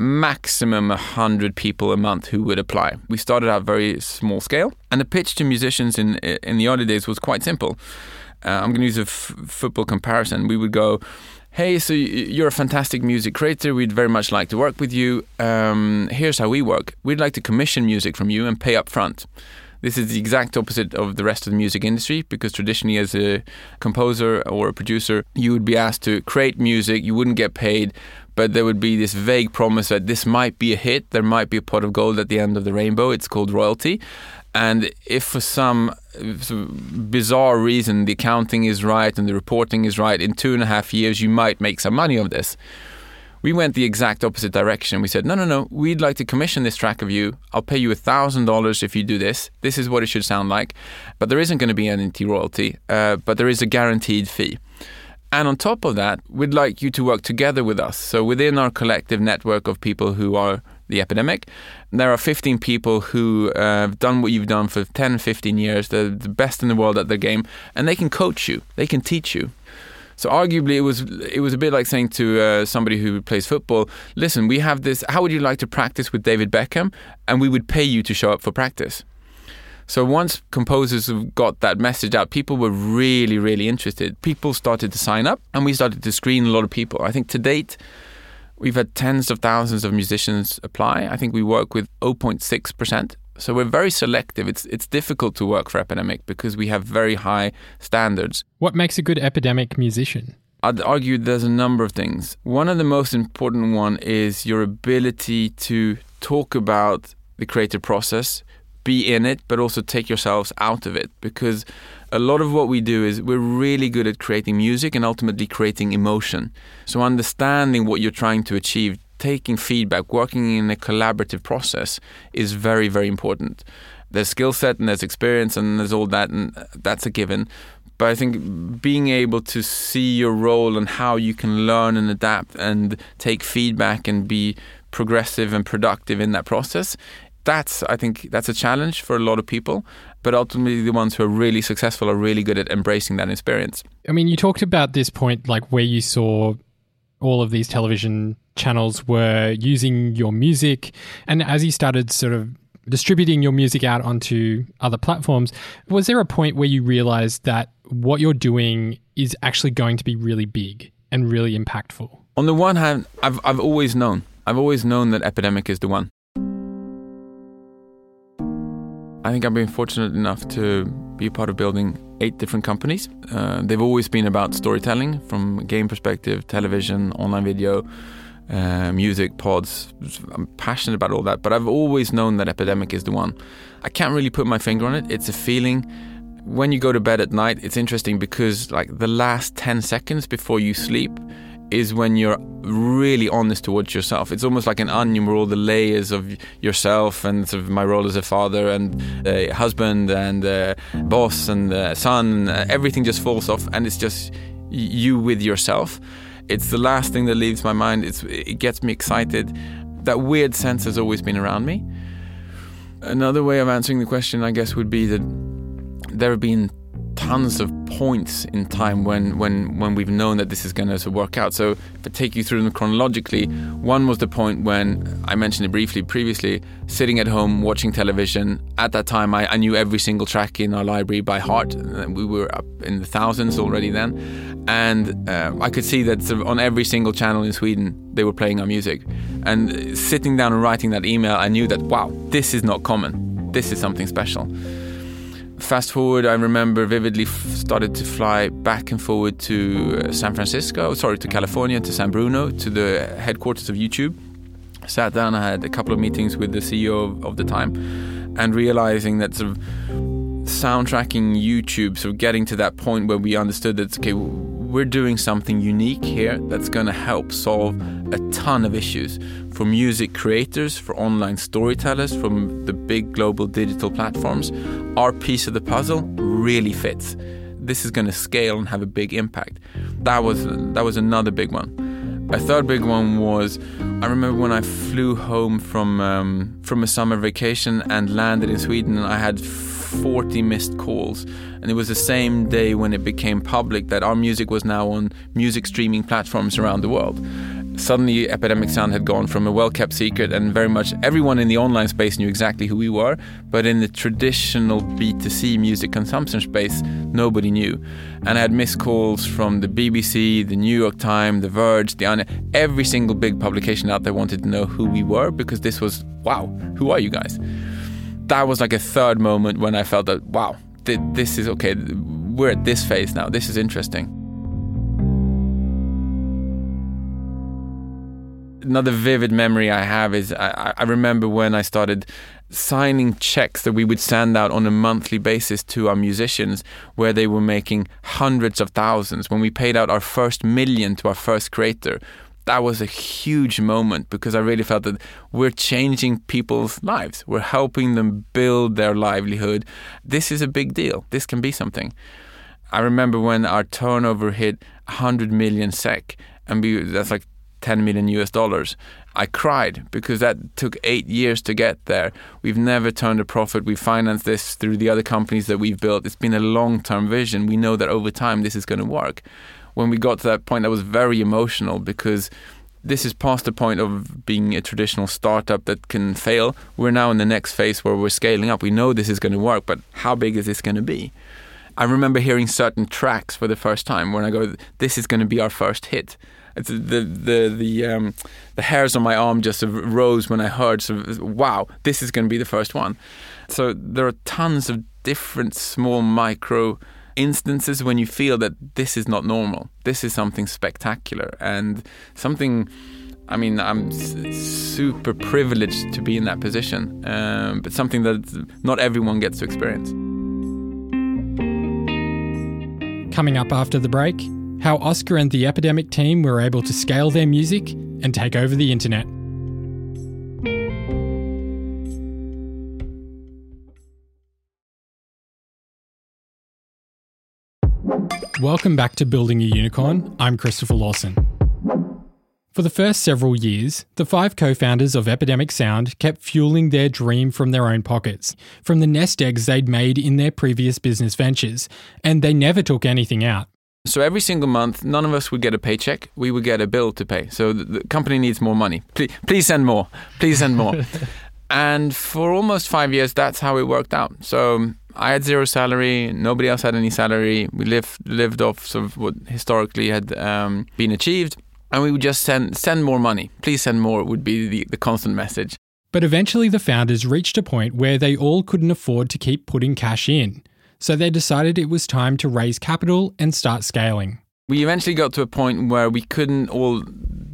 maximum 100 people a month who would apply. We started out very small scale, and the pitch to musicians in in the early days was quite simple. Uh, I'm going to use a f- football comparison. We would go, "Hey, so you're a fantastic music creator. We'd very much like to work with you. Um, here's how we work. We'd like to commission music from you and pay up front." This is the exact opposite of the rest of the music industry because traditionally, as a composer or a producer, you would be asked to create music, you wouldn't get paid, but there would be this vague promise that this might be a hit, there might be a pot of gold at the end of the rainbow. It's called royalty. And if for some bizarre reason the accounting is right and the reporting is right, in two and a half years you might make some money of this. We went the exact opposite direction. We said, no, no, no, we'd like to commission this track of you. I'll pay you $1,000 if you do this. This is what it should sound like. But there isn't going to be any royalty, uh, but there is a guaranteed fee. And on top of that, we'd like you to work together with us. So within our collective network of people who are the epidemic, there are 15 people who uh, have done what you've done for 10, 15 years. They're the best in the world at their game, and they can coach you. They can teach you. So arguably, it was it was a bit like saying to uh, somebody who plays football, "Listen, we have this. How would you like to practice with David Beckham? And we would pay you to show up for practice." So once composers got that message out, people were really, really interested. People started to sign up, and we started to screen a lot of people. I think to date, we've had tens of thousands of musicians apply. I think we work with 0.6 percent. So we're very selective. It's it's difficult to work for Epidemic because we have very high standards. What makes a good Epidemic musician? I'd argue there's a number of things. One of the most important one is your ability to talk about the creative process be in it, but also take yourselves out of it. Because a lot of what we do is we're really good at creating music and ultimately creating emotion. So, understanding what you're trying to achieve, taking feedback, working in a collaborative process is very, very important. There's skill set and there's experience and there's all that, and that's a given. But I think being able to see your role and how you can learn and adapt and take feedback and be progressive and productive in that process that's I think that's a challenge for a lot of people. But ultimately, the ones who are really successful are really good at embracing that experience. I mean, you talked about this point, like where you saw all of these television channels were using your music. And as you started sort of distributing your music out onto other platforms, was there a point where you realized that what you're doing is actually going to be really big and really impactful? On the one hand, I've, I've always known. I've always known that Epidemic is the one. I think I've been fortunate enough to be part of building eight different companies. Uh, they've always been about storytelling from game perspective, television, online video, uh, music, pods. I'm passionate about all that, but I've always known that Epidemic is the one. I can't really put my finger on it. It's a feeling. When you go to bed at night, it's interesting because like the last 10 seconds before you sleep, is when you're really honest towards yourself. It's almost like an onion where all the layers of yourself and sort of my role as a father and a husband and a boss and a son, everything just falls off and it's just you with yourself. It's the last thing that leaves my mind. It's, it gets me excited. That weird sense has always been around me. Another way of answering the question, I guess, would be that there have been tons of points in time when when when we've known that this is going to work out. So if I take you through them chronologically, one was the point when I mentioned it briefly previously, sitting at home watching television. At that time, I, I knew every single track in our library by heart. We were up in the thousands already then, and uh, I could see that sort of on every single channel in Sweden they were playing our music. And sitting down and writing that email, I knew that wow, this is not common. This is something special fast forward, I remember vividly started to fly back and forward to uh, San Francisco, sorry, to California, to San Bruno, to the headquarters of YouTube. Sat down, I had a couple of meetings with the CEO of, of the time, and realizing that sort of soundtracking YouTube, sort of getting to that point where we understood that okay, we're doing something unique here that's going to help solve a ton of issues for music creators, for online storytellers, from the big global digital platforms. Our piece of the puzzle really fits. This is going to scale and have a big impact. That was that was another big one. A third big one was I remember when I flew home from um, from a summer vacation and landed in Sweden. And I had 40 missed calls. And it was the same day when it became public that our music was now on music streaming platforms around the world. Suddenly, Epidemic Sound had gone from a well kept secret, and very much everyone in the online space knew exactly who we were. But in the traditional B2C music consumption space, nobody knew. And I had missed calls from the BBC, the New York Times, The Verge, The Onion. Every single big publication out there wanted to know who we were because this was, wow, who are you guys? That was like a third moment when I felt that wow, th- this is okay. We're at this phase now. This is interesting. Another vivid memory I have is I, I remember when I started signing checks that we would send out on a monthly basis to our musicians where they were making hundreds of thousands. When we paid out our first million to our first creator, that was a huge moment because I really felt that we're changing people's lives. We're helping them build their livelihood. This is a big deal. This can be something. I remember when our turnover hit 100 million SEK, and we, that's like 10 million US dollars. I cried because that took eight years to get there. We've never turned a profit. We financed this through the other companies that we've built. It's been a long term vision. We know that over time this is going to work when we got to that point, that was very emotional because this is past the point of being a traditional startup that can fail. We're now in the next phase where we're scaling up. We know this is going to work, but how big is this going to be? I remember hearing certain tracks for the first time when I go, "This is going to be our first hit." It's the the the um, the hairs on my arm just rose when I heard, "Wow, this is going to be the first one." So there are tons of different small micro instances when you feel that this is not normal, this is something spectacular and something. I mean, I'm super privileged to be in that position, um, but something that not everyone gets to experience. Coming up after the break, how Oscar and the Epidemic team were able to scale their music and take over the internet. Welcome back to Building a Unicorn. I'm Christopher Lawson. For the first several years, the five co founders of Epidemic Sound kept fueling their dream from their own pockets, from the nest eggs they'd made in their previous business ventures, and they never took anything out. So every single month, none of us would get a paycheck. We would get a bill to pay. So the, company needs more money. Please, please send more. Please send more. and for almost five years, that's how it worked out. So I had zero salary. Nobody else had any salary. We lived lived off sort of what historically had um, been achieved, and we would just send send more money. Please send more would be the, the constant message. But eventually, the founders reached a point where they all couldn't afford to keep putting cash in. So they decided it was time to raise capital and start scaling. We eventually got to a point where we couldn't all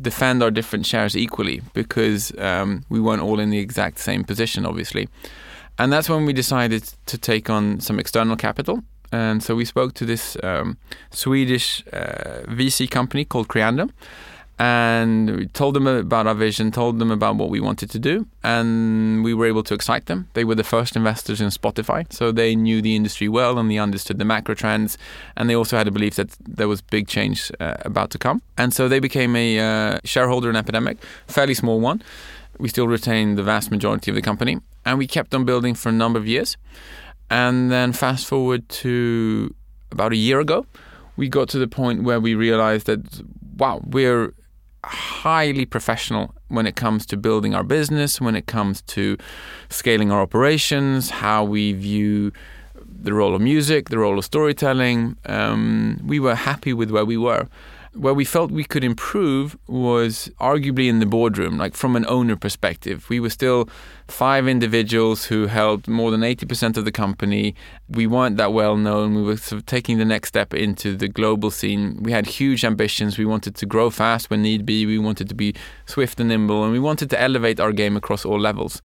defend our different shares equally because um, we weren't all in the exact same position, obviously. And that's when we decided to take on some external capital. And so we spoke to this um, Swedish uh, VC company called Creandum and we told them about our vision, told them about what we wanted to do, and we were able to excite them. They were the first investors in Spotify, so they knew the industry well and they understood the macro trends, and they also had a belief that there was big change uh, about to come. And so they became a uh, shareholder in Epidemic, fairly small one. We still retain the vast majority of the company, and we kept on building for a number of years. And then fast forward to about a year ago, we got to the point where we realized that wow, we're highly professional when it comes to building our business, when it comes to scaling our operations, how we view the role of music, the role of storytelling. Um, we were happy with where we were where we felt we could improve was arguably in the boardroom, like from an owner perspective. We were still five individuals who held more than 80% of the company. We weren't that well known. We were sort of taking the next step into the global scene. We had huge ambitions. We wanted to grow fast when need be. We wanted to be swift and nimble, and we wanted to elevate our game across all levels.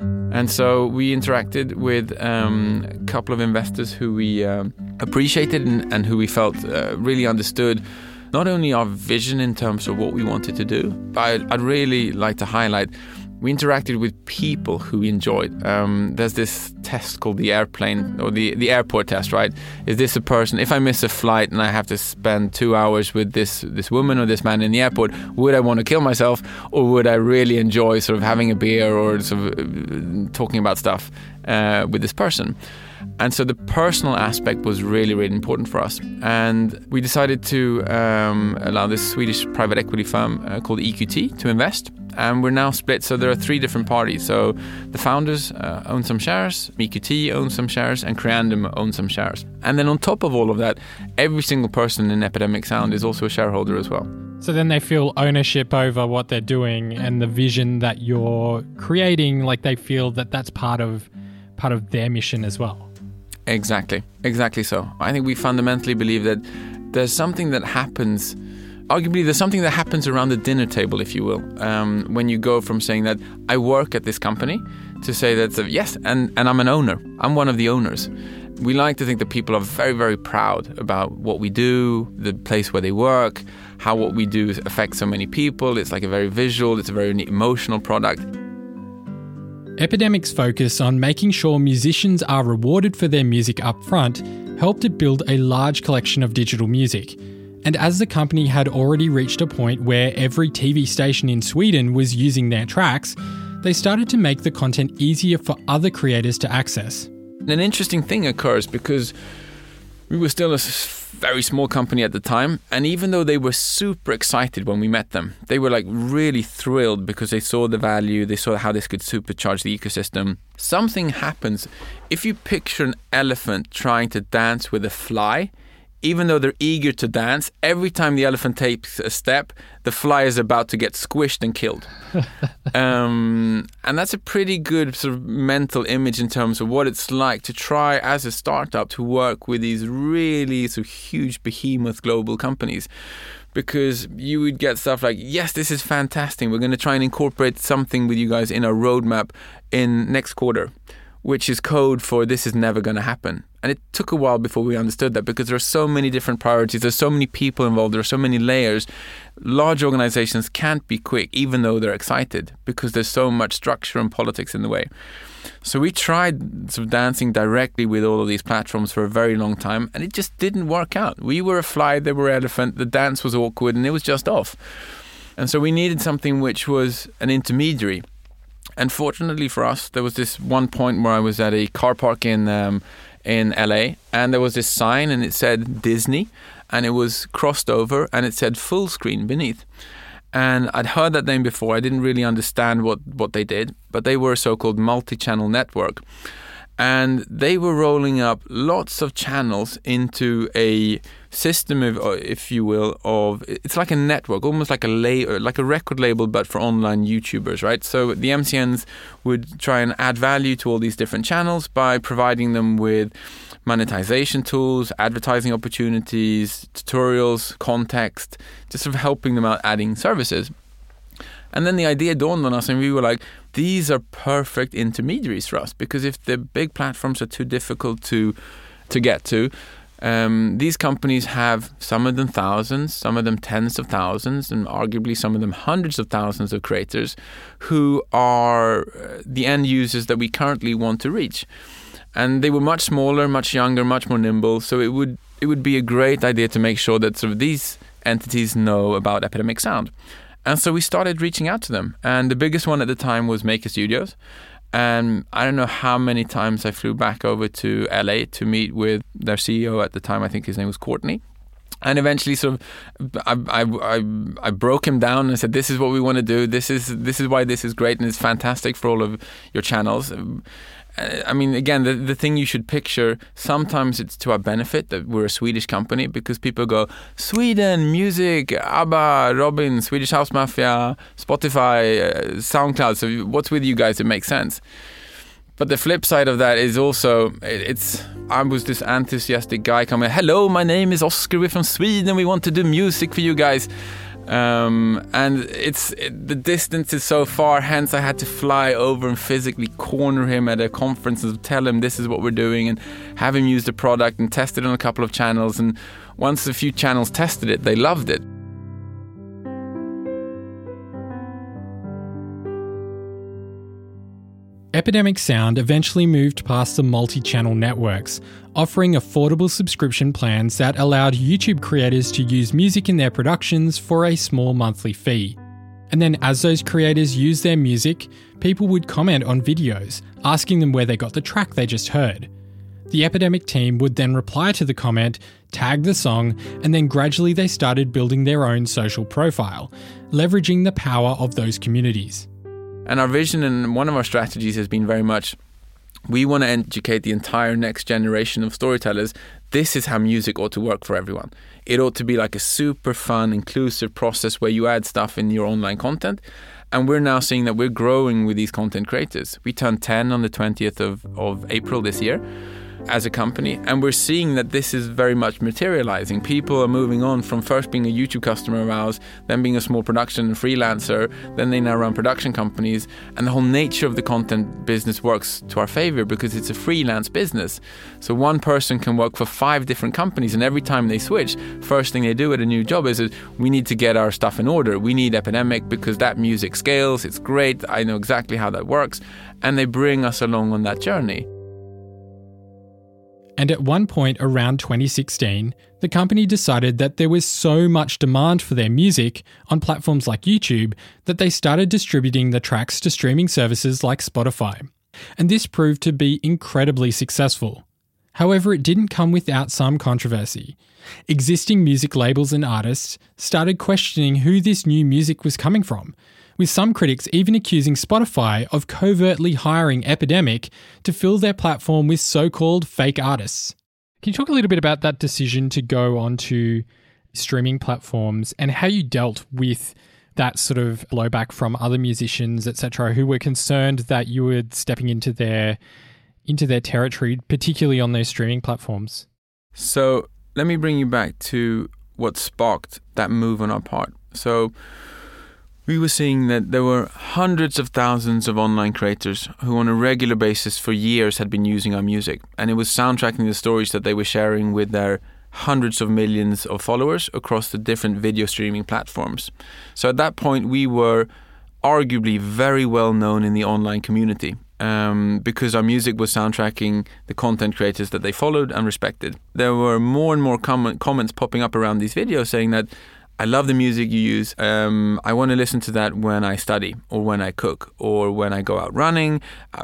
And so we interacted with um, a couple of investors who we um, appreciated and, and, who we felt uh, really understood not only our vision in terms of what we wanted to do, but I'd, I'd really like to highlight we interacted with people who enjoyed. Um, there's this test called the airplane or the, the airport test, right? Is this a person? If I miss a flight and I have to spend two hours with this this woman or this man in the airport, would I want to kill myself, or would I really enjoy sort of having a beer or sort of uh, talking about stuff uh, with this person? And so the personal aspect was really, really important for us. And we decided to um, allow this Swedish private equity firm uh, called EQT to invest. And we're now split. So there are three different parties. So the founders uh, own some shares, EQT owns some shares, and Creandum owns some shares. And then on top of all of that, every single person in Epidemic Sound is also a shareholder as well. So then they feel ownership over what they're doing and the vision that you're creating. Like they feel that that's part of part of their mission as well. Exactly, exactly so. I think we fundamentally believe that there's something that happens. Arguably, there's something that happens around the dinner table, if you will, um, when you go from saying that I work at this company to say that uh, yes, and, and I'm an owner. I'm one of the owners. We like to think that people are very, very proud about what we do, the place where they work, how what we do affects so many people. It's like a very visual, it's a very emotional product. Epidemic's focus on making sure musicians are rewarded for their music up front helped it build a large collection of digital music. And as the company had already reached a point where every TV station in Sweden was using their tracks, they started to make the content easier for other creators to access. An interesting thing occurs because we were still a very small company at the time. And even though they were super excited when we met them, they were like really thrilled because they saw the value, they saw how this could supercharge the ecosystem. Something happens if you picture an elephant trying to dance with a fly even though they're eager to dance, every time the elephant takes a step, the fly is about to get squished and killed. um, and that's a pretty good sort of mental image in terms of what it's like to try as a startup to work with these really sort of huge behemoth global companies. Because you would get stuff like, yes, this is fantastic. We're going to try and incorporate something with you guys in our roadmap in next quarter which is code for this is never going to happen. And it took a while before we understood that because there are so many different priorities, there's so many people involved, there are so many layers. Large organizations can't be quick, even though they're excited, because there's so much structure and politics in the way. So we tried sort of dancing directly with all of these platforms for a very long time, and it just didn't work out. We were a fly, they were an elephant, the dance was awkward, and it was just off. And so we needed something which was an intermediary and fortunately for us, there was this one point where I was at a car park in um, in LA, and there was this sign, and it said Disney. and it was crossed over and it said Fullscreen beneath. And I'd heard that name before. I didn't really understand what, what they did, but they were a so called multi channel network. And they were rolling up lots of channels into a system, of, uh, if you will, of it's like a network, almost like a la- like a record label, but for online YouTubers, right? So the MCNs would try and add value to all these different channels by providing them with monetization tools, advertising opportunities, tutorials, context, just sort of helping them out adding services. And then the idea dawned on us, and we were like, these are perfect intermediaries for us because if the big platforms are too difficult to to get to, um, these companies have some of them thousands, some of them tens of thousands, and arguably some of them hundreds of thousands of creators who are uh, the end users that we currently want to reach and they were much smaller, much younger, much more nimble. So it would it would be a great idea to make sure that sort of these entities know about Epidemic Sound. And so we started reaching out to them. And the biggest one at the time was Maker Studios. And I don't know how many times I flew back over to LA to meet with their CEO at the time. I think his name was Courtney. And eventually, sort of, I, I, I, I broke him down and said, "This is what we want to do. This is this is why this is great and it's fantastic for all of your channels." I mean, again, the, the thing you should picture, sometimes it's to our benefit that we're a Swedish company because people go, Sweden, music, ABBA, Robyn, Swedish House Mafia, Spotify, uh, SoundCloud. So what's with you guys? It makes sense. But the flip side of that is also, it's, I was this enthusiastic guy coming, hello, my name is Oscar, we're from Sweden, we want to do music for you guys. Um, and it's it, the distance is so far. Hence, I had to fly over and physically corner him at a conference and tell him this is what we're doing, and have him use the product and test it on a couple of channels. And once a few channels tested it, they loved it. Epidemic Sound eventually moved past the multi channel networks, offering affordable subscription plans that allowed YouTube creators to use music in their productions for a small monthly fee. And then, as those creators used their music, people would comment on videos, asking them where they got the track they just heard. The Epidemic team would then reply to the comment, tag the song, and then gradually they started building their own social profile, leveraging the power of those communities. And our vision and one of our strategies has been very much we want to educate the entire next generation of storytellers. This is how music ought to work for everyone. It ought to be like a super fun, inclusive process where you add stuff in your online content. And we're now seeing that we're growing with these content creators. We turned 10 on the 20th of, of April this year as a company. And we're seeing that this is very much materializing. People are moving on from first being a YouTube customer of ours, then being a small production freelancer, then they now run production companies. And the whole nature of the content business works to our favor because it's a freelance business. So one person can work for five different companies, and every time they switch, first thing they do at a new job is we need to get our stuff in order. We need Epidemic because that music scales, it's great, I know exactly how that works. And they bring us along on that journey. And at one point around 2016, the company decided that there was so much demand for their music on platforms like YouTube that they started distributing the tracks to streaming services like Spotify. And this proved to be incredibly successful. However, it didn't come without some controversy. Existing music labels and artists started questioning who this new music was coming from with some critics even accusing Spotify of covertly hiring Epidemic to fill their platform with so called fake artists. Can you talk a little bit about that decision to go onto streaming platforms and how you dealt with that sort of blowback from other musicians, etc., who were concerned that you were stepping into their into their territory, particularly on those streaming platforms? So let me bring you back to what sparked that move on our part. So we were seeing that there were hundreds of thousands of online creators who, on a regular basis for years, had been using our music, and it was soundtracking the stories that they were sharing with their hundreds of millions of followers across the different video streaming platforms. So at that point, we were arguably very well known in the online community. Um, because our music was soundtracking the content creators that they followed and respected. There were more and more com- comments popping up around these videos saying that I love the music you use. Um, I want to listen to that when I study or when I cook or when I go out running.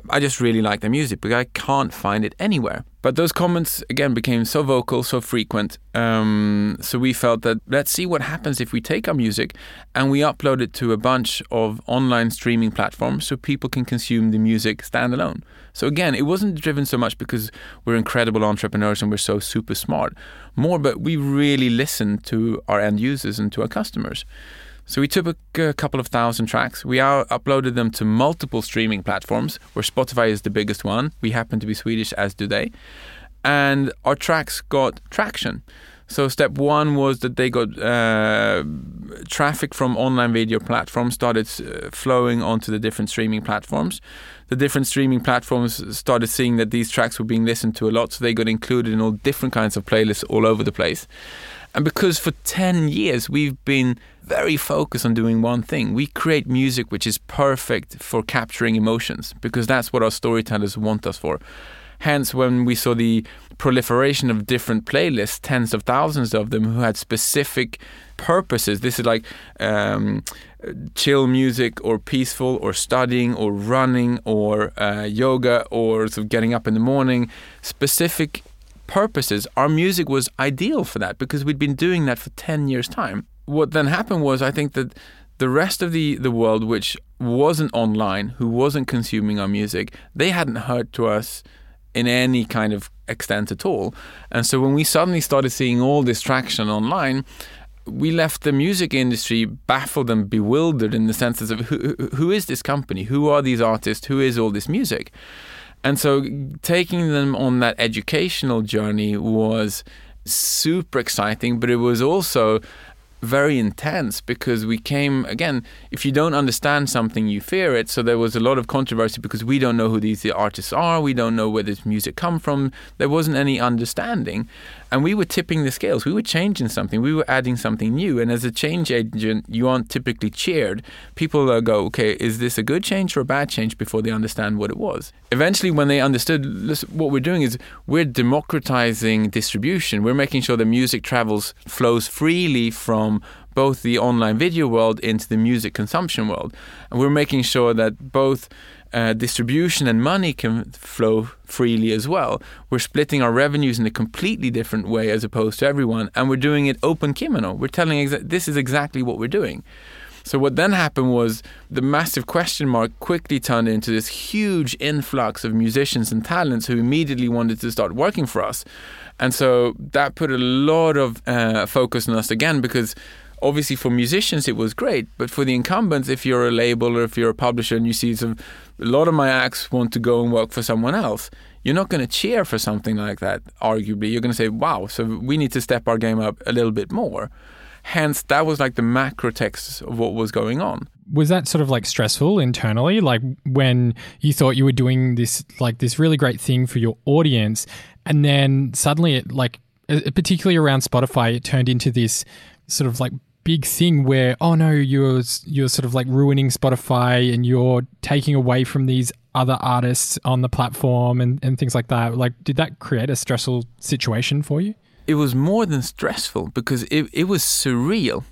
I just really like the music, but I can't find it anywhere. But those comments again became so vocal, so frequent. Um, so we felt that let's see what happens if we take our music and we upload it to a bunch of online streaming platforms so people can consume the music standalone. So again, it wasn't driven so much because we're incredible entrepreneurs and we're so super smart, more, but we really listened to our end users and to our customers. So we took a, couple of thousand tracks. We uploaded them to multiple streaming platforms, where Spotify is the biggest one. We happen to be Swedish, as do they. And our tracks got traction. So step one was that they got uh, traffic from online video platforms started uh, flowing onto the different streaming platforms. The different streaming platforms started seeing that these tracks were being listened to a lot, so they got included in all different kinds of playlists all over the place. And because for 10 years we've been very focused on doing one thing, we create music which is perfect for capturing emotions because that's what our storytellers want us for. Hence, when we saw the proliferation of different playlists, tens of thousands of them who had specific purposes, this is like um, chill music or peaceful or studying or running or uh, yoga or sort of getting up in the morning, specific purposes, our music was ideal for that because we'd been doing that for 10 years' time. What then happened was, I think that the rest of the, the world, which wasn't online, who wasn't consuming our music, they hadn't heard to us in any kind of extent at all. And so when we suddenly started seeing all this traction online, we left the music industry baffled and bewildered in the senses of who, who is this company? Who are these artists? Who is all this music? And so taking them on that educational journey was super exciting, but it was also very intense because we came again if you don't understand something you fear it. So there was a lot of controversy because we don't know who these artists are. We don't know where this music come from. There wasn't any understanding and we were tipping the scales. We were changing something. We were adding something new. And as a change agent you aren't typically cheered. People go okay is this a good change or a bad change? before they understand what it was. Eventually when they understood what we're doing is we're democratizing distribution. We're making sure the music travels flows freely from both the online video world into the music consumption world. And we're making sure that both uh, distribution and money can flow freely as well. We're splitting our revenues in a completely different way as opposed to everyone, and we're doing it open kimono. We're telling exa- this is exactly what we're doing. So what then happened was the massive question mark quickly turned into this huge influx of musicians and talents who immediately wanted to start working for us. And so that put a lot of uh, focus on us again because obviously for musicians it was great, but for the incumbents, if you're a label or if you're a publisher and you see some, a lot of my acts want to go and work for someone else, you're not going to cheer for something like that. Arguably, you're going to say, "Wow!" So we need to step our game up a little bit more. Hence, that was like the macro text of what was going on. Was that sort of like stressful internally? Like when you thought you were doing this, like this really great thing for your audience, and then suddenly it like uh, particularly around Spotify it turned into this sort of like big thing where oh no you're you're sort of like ruining Spotify and you're taking away from these other artists on the platform and, and things like that. Like did that create a stressful situation for you? It was more than stressful because it, it was surreal.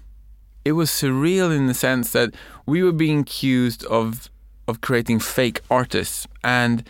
It was surreal in the sense that we were being accused of of creating fake artists. And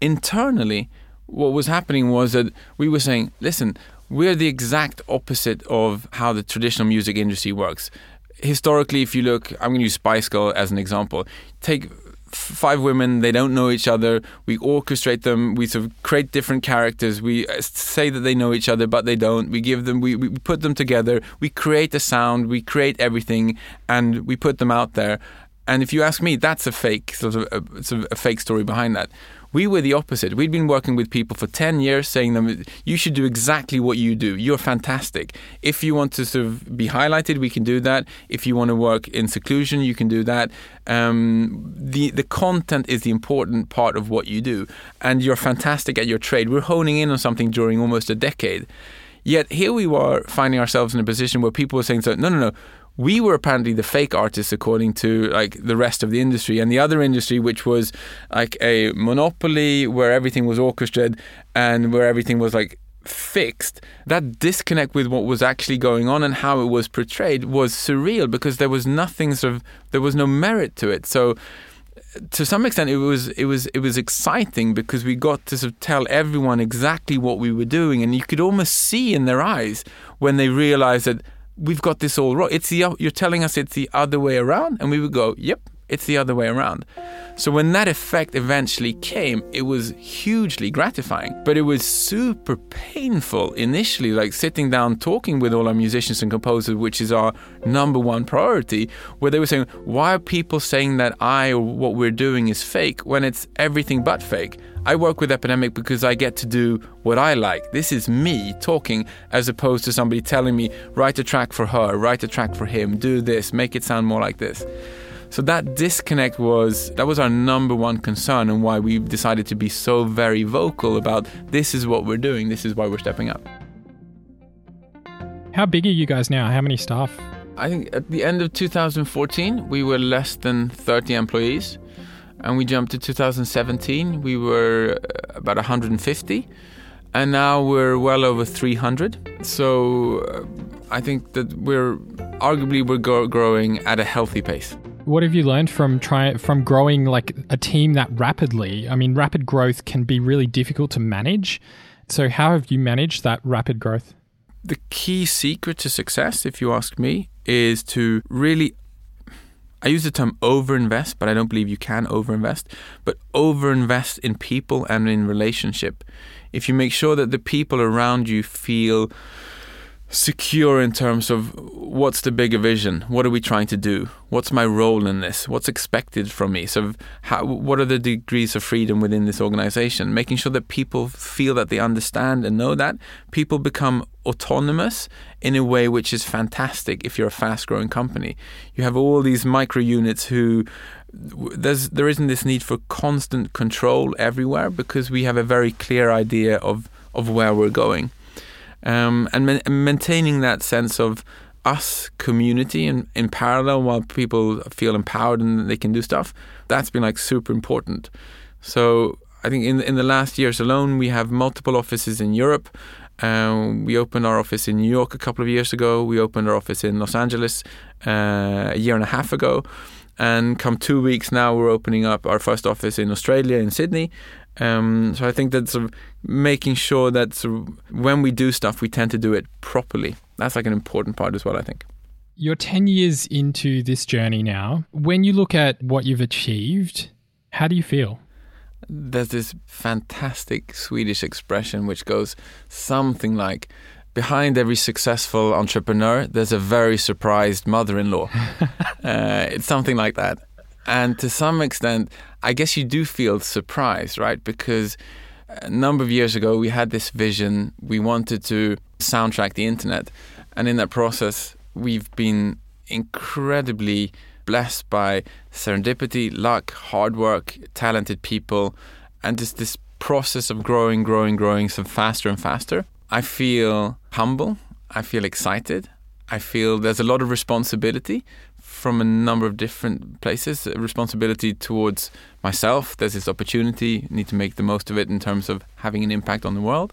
internally what was happening was that we were saying, listen, we're the exact opposite of how the traditional music industry works. Historically, if you look, I'm going to use Spice Girl as an example. Take five women, they don't know each other. We orchestrate them. We sort of create different characters. We uh, say that they know each other, but they don't. We give them, we, we put them together. We create a sound. We create everything, and we put them out there. And if you ask me, that's a fake sort of a, sort of a fake story behind that. We were the opposite. We'd been working with people for 10 years saying them, you should do exactly what you do. You're fantastic. If you want to sort of be highlighted, we can do that. If you want to work in seclusion, you can do that. Um, the, the content is the important part of what you do. And you're fantastic at your trade. We're honing in on something during almost a decade. Yet here we were finding ourselves in a position where people were saying, so, no, no, no, we were apparently the fake artists according to like the rest of the industry. And the other industry which was like a monopoly where everything was orchestrated and where everything was like fixed that disconnect with what was actually going on and how it was portrayed was surreal because there was nothing sort of there was no merit to it. So to some extent, it was it was it was exciting because we got to sort of tell everyone exactly what we were doing, and you could almost see in their eyes when they realized that we've got this all wrong. It's the you're telling us it's the other way around, and we would go, "Yep, it's the other way around." So when that effect eventually came, it was hugely gratifying, but it was super painful initially, like sitting down talking with all our musicians and composers, which is our number one priority, where they were saying, why are people saying that I or what we're doing is fake when it's everything but fake? I work with Epidemic because I get to do what I like. This is me talking as opposed to somebody telling me, write a track for her, write a track for him, do this, make it sound more like this. So that disconnect was that was our number one concern and why we decided to be so very vocal about this is what we're doing, this is why we're stepping up. How big are you guys now? How many staff? I think at the end of 2014 we were less than 30 employees and we jumped to 2017 we were uh, about 150 and now we're well over 300 so uh, I think that we're arguably we're go- growing at a healthy pace what have you learned from try from growing like a team that rapidly? I mean, rapid growth can be really difficult to manage. So, how have you managed that rapid growth? The key secret to success, if you ask me, is to really I use the term overinvest, but I don't believe you can overinvest, but overinvest in people and in relationship. If you make sure that the people around you feel secure in terms of what's the bigger vision? What are we trying to do? What's my role in this? What's expected from me? So how, what are the degrees of freedom within this organization? Making sure that people feel that they understand and know that people become autonomous in a way which is fantastic if you're a fast growing company. You have all these micro units who there's there isn't this need for constant control everywhere because we have a very clear idea of of where we're going um, and ma- maintaining that sense of us community in, in parallel while people feel empowered and they can do stuff that's been like super important so i think in in the last years alone we have multiple offices in europe um, we opened our office in New York a couple of years ago. We opened our office in Los Angeles uh, a year and a half ago. And come two weeks now, we're opening up our first office in Australia, in Sydney. Um, so I think that sort of making sure that sort of when we do stuff, we tend to do it properly. That's like an important part as well, I think. You're 10 years into this journey now. When you look at what you've achieved, how do you feel? There's this fantastic Swedish expression which goes something like, behind every successful entrepreneur, there's a very surprised mother in law. uh, it's something like that. And to some extent, I guess you do feel surprised, right? Because a number of years ago, we had this vision. We wanted to soundtrack the internet. And in that process, we've been incredibly blessed by serendipity, luck, hard work, talented people, and just this process of growing, growing, growing so faster and faster. I feel humble. I feel excited. I feel there's a lot of responsibility from a number of different places. Responsibility towards myself. There's this opportunity. Need to make the most of it in terms of having an impact on the world.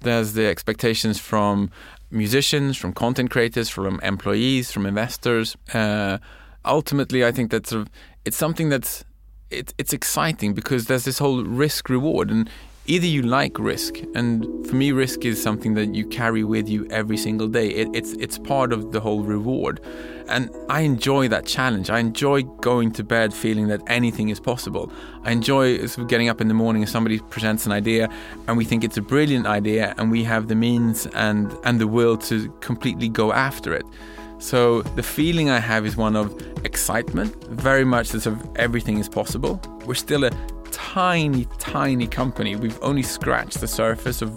There's the expectations from musicians, from content creators, from employees, from investors. Uh, ultimately, I think that sort of it's something that's it, it's exciting because there's this whole risk reward and either you like risk and for me risk is something that you carry with you every single day. It, it's it's part of the whole reward. And i enjoy that challenge. I enjoy going to bed feeling that anything is possible. I enjoy getting up in the morning and somebody presents an idea and we think it's a brilliant idea and we have the means and and the will to completely go after it. So the feeling I have is one of excitement, very much that sort of everything is possible. We're still a tiny, tiny company. We've only scratched the surface of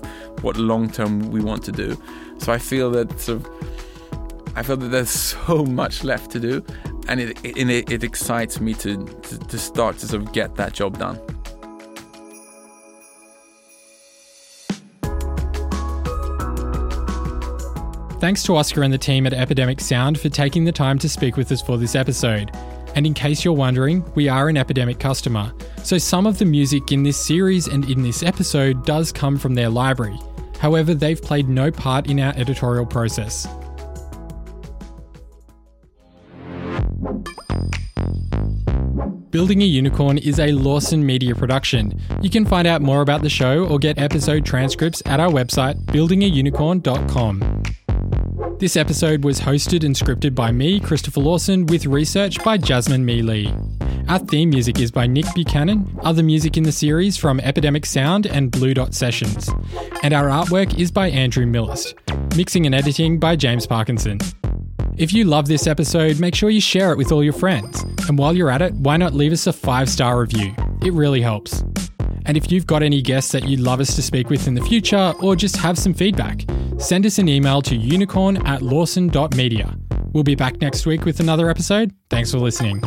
what long term we want to do. So I feel that sort of, I feel that there's so much left to do, and it it, it excites me to, to to start to sort of get that job done. Thanks to Oscar and the team at Epidemic Sound for taking the time to speak with us for this episode. And in case you're wondering, we are an Epidemic customer, so some of the music in this series and in this episode does come from their library. However, they've played no part in our editorial process. Building a Unicorn is a Lawson Media production. You can find out more about the show or get episode transcripts at our website, buildingaunicorn.com. This episode was hosted and scripted by me, Christopher Lawson, with research by Jasmine Me Lee. Our theme music is by Nick Buchanan, other music in the series from Epidemic Sound and Blue Dot Sessions. And our artwork is by Andrew Millist. Mixing and editing by James Parkinson. If you love this episode, make sure you share it with all your friends. And while you're at it, why not leave us a five star review? It really helps. And if you've got any guests that you'd love us to speak with in the future, or just have some feedback, send us an email to unicorn at lawson.media. We'll be back next week with another episode. Thanks for listening.